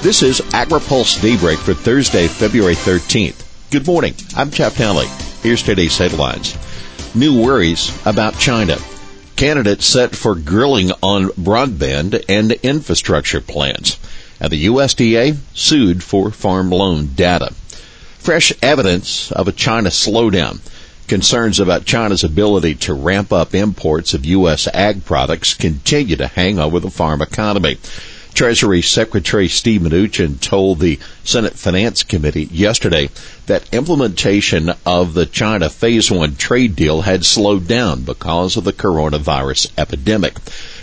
This is AgriPulse Daybreak for Thursday, February 13th. Good morning. I'm Jeff Daly. Here's today's headlines. New worries about China. Candidates set for grilling on broadband and infrastructure plans. And the USDA sued for farm loan data. Fresh evidence of a China slowdown. Concerns about China's ability to ramp up imports of U.S. ag products continue to hang over the farm economy. Treasury Secretary Steve Mnuchin told the Senate Finance Committee yesterday that implementation of the China Phase 1 trade deal had slowed down because of the coronavirus epidemic.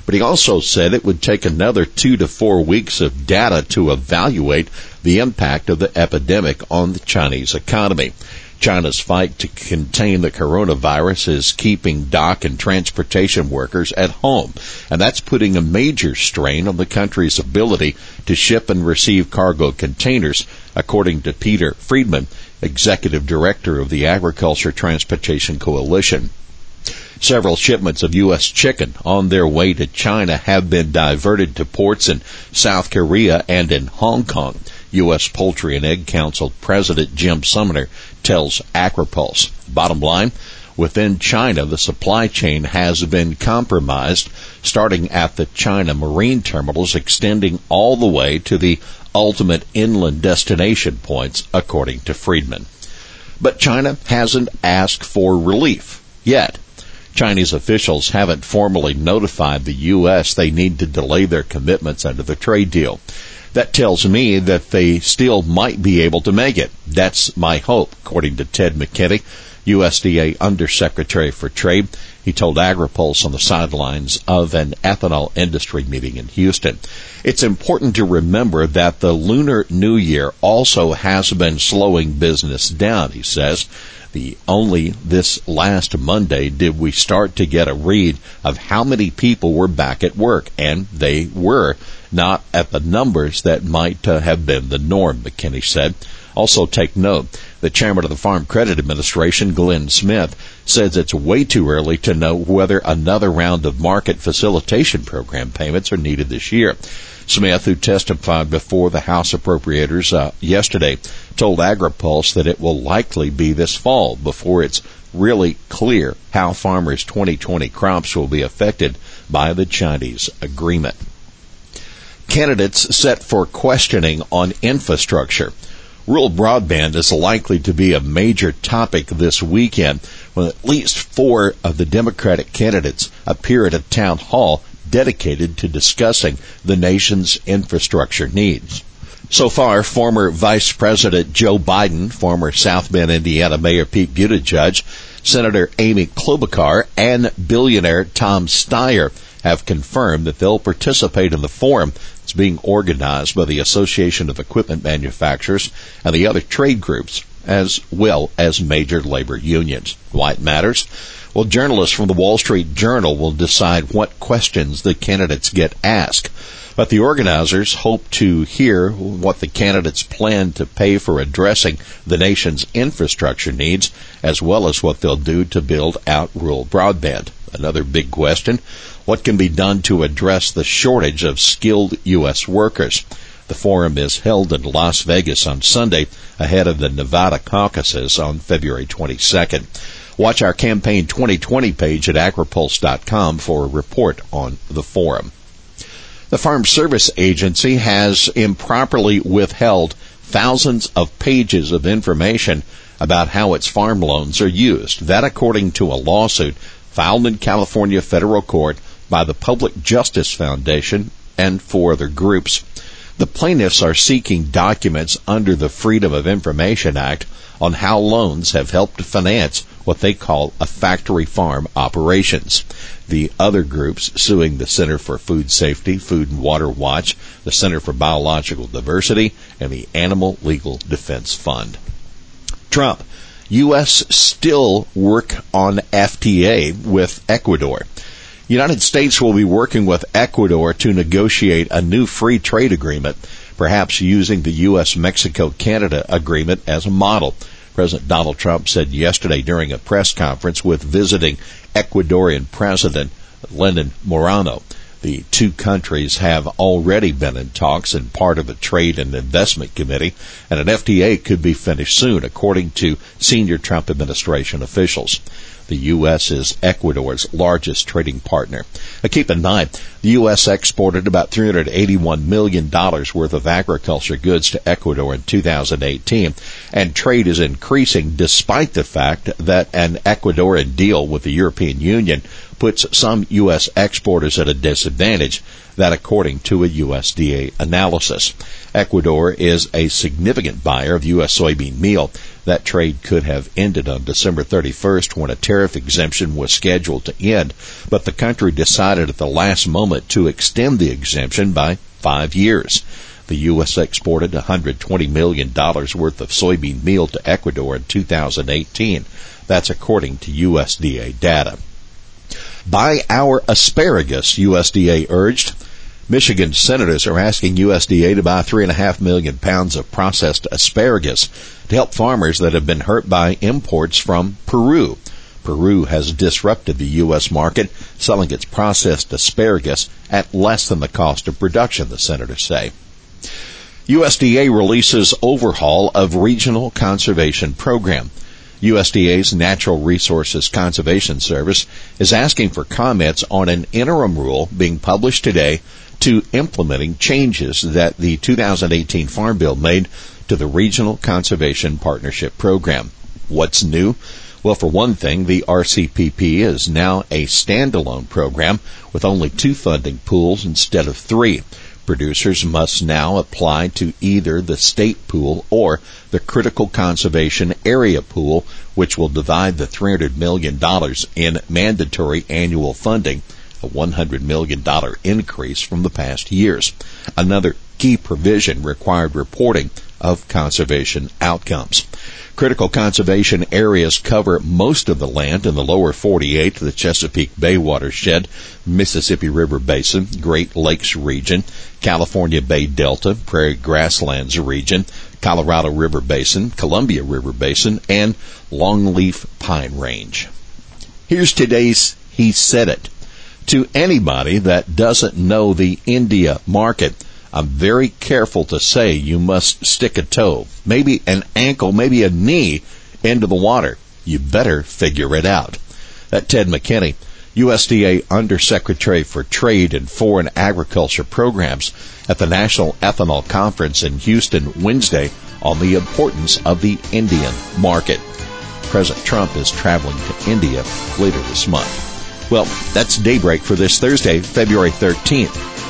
But he also said it would take another two to four weeks of data to evaluate the impact of the epidemic on the Chinese economy. China's fight to contain the coronavirus is keeping dock and transportation workers at home, and that's putting a major strain on the country's ability to ship and receive cargo containers, according to Peter Friedmann, executive director of the Agriculture Transportation Coalition. Several shipments of U.S. chicken on their way to China have been diverted to ports in South Korea and in Hong Kong. U.S. Poultry and Egg Council President Jim Sumner tells AgriPulse. Bottom line, within China, the supply chain has been compromised, starting at the China marine terminals, extending all the way to the ultimate inland destination points, according to Friedmann. But China hasn't asked for relief yet. Chinese officials haven't formally notified the U.S. they need to delay their commitments under the trade deal. That tells me that they still might be able to make it. That's my hope, according to Ted McKinney, USDA Undersecretary for Trade. He told AgriPulse on the sidelines of an ethanol industry meeting in Houston. It's important to remember that the Lunar New Year also has been slowing business down, he says. The only this last Monday did we start to get a read of how many people were back at work, and they were not at the numbers that might uh, have been the norm, McKinney said. Also take note, the chairman of the Farm Credit Administration, Glenn Smith, says it's way too early to know whether another round of market facilitation program payments are needed this year. Smith, who testified before the House Appropriators uh, yesterday, told AgriPulse that it will likely be this fall before it's really clear how farmers' 2020 crops will be affected by the Chinese agreement candidates set for questioning on infrastructure. Rural broadband is likely to be a major topic this weekend when at least four of the Democratic candidates appear at a town hall dedicated to discussing the nation's infrastructure needs. So far, former Vice President Joe Biden, former South Bend, Indiana Mayor Pete Buttigieg, Senator Amy Klobuchar, and billionaire Tom Steyer have confirmed that they'll participate in the forum it's being organized by the Association of Equipment Manufacturers and the other trade groups, as well as major labor unions. Why it matters? Well, journalists from the Wall Street Journal will decide what questions the candidates get asked. But the organizers hope to hear what the candidates plan to pay for addressing the nation's infrastructure needs, as well as what they'll do to build out rural broadband. Another big question what can be done to address the shortage of skilled U.S. workers? The forum is held in Las Vegas on Sunday ahead of the Nevada caucuses on February 22nd. Watch our campaign 2020 page at agripulse.com for a report on the forum. The Farm Service Agency has improperly withheld thousands of pages of information about how its farm loans are used. That according to a lawsuit filed in California federal court by the Public Justice Foundation and four other groups. The plaintiffs are seeking documents under the Freedom of Information Act on how loans have helped finance what they call a factory farm operations. The other groups suing the Center for Food Safety, Food and Water Watch, the Center for Biological Diversity, and the Animal Legal Defense Fund. Trump. U.S. still work on FTA with Ecuador. United States will be working with Ecuador to negotiate a new free trade agreement, perhaps using the U.S. Mexico Canada agreement as a model. President Donald Trump said yesterday during a press conference with visiting Ecuadorian President Lenin Moreno. The two countries have already been in talks in part of a Trade and Investment Committee, and an FTA could be finished soon, according to senior Trump administration officials. The U.S. is Ecuador's largest trading partner. Now keep in mind, the U.S. exported about $381 million worth of agriculture goods to Ecuador in 2018, and trade is increasing despite the fact that an Ecuadorian deal with the European Union puts some U.S. exporters at a disadvantage. That according to a USDA analysis. Ecuador is a significant buyer of U.S. soybean meal. That trade could have ended on December 31st when a tariff exemption was scheduled to end, but the country decided at the last moment to extend the exemption by five years. The U.S. exported $120 million worth of soybean meal to Ecuador in 2018. That's according to USDA data. Buy our asparagus, USDA urged. Michigan senators are asking USDA to buy three and a half million pounds of processed asparagus to help farmers that have been hurt by imports from Peru. Peru has disrupted the U.S. market, selling its processed asparagus at less than the cost of production, the senators say. USDA releases overhaul of regional conservation program. USDA's Natural Resources Conservation Service is asking for comments on an interim rule being published today to implementing changes that the 2018 Farm Bill made to the Regional Conservation Partnership Program. What's new? Well, for one thing, the RCPP is now a standalone program with only two funding pools instead of three. Producers must now apply to either the state pool or the critical conservation area pool, which will divide the $300 million in mandatory annual funding, a $100 million increase from the past years. Another key provision required reporting of conservation outcomes. Critical conservation areas cover most of the land in the lower 48, the Chesapeake Bay watershed, Mississippi River Basin, Great Lakes region, California Bay Delta, Prairie Grasslands region, Colorado River Basin, Columbia River Basin, and Longleaf Pine Range. Here's today's He Said It. To anybody that doesn't know the India market, I'm very careful to say you must stick a toe, maybe an ankle, maybe a knee into the water. You better figure it out. That Ted McKinney, USDA Undersecretary for Trade and Foreign Agriculture Programs at the National Ethanol Conference in Houston Wednesday on the importance of the Indian market. President Trump is traveling to India later this month. Well, that's daybreak for this Thursday, February 13th.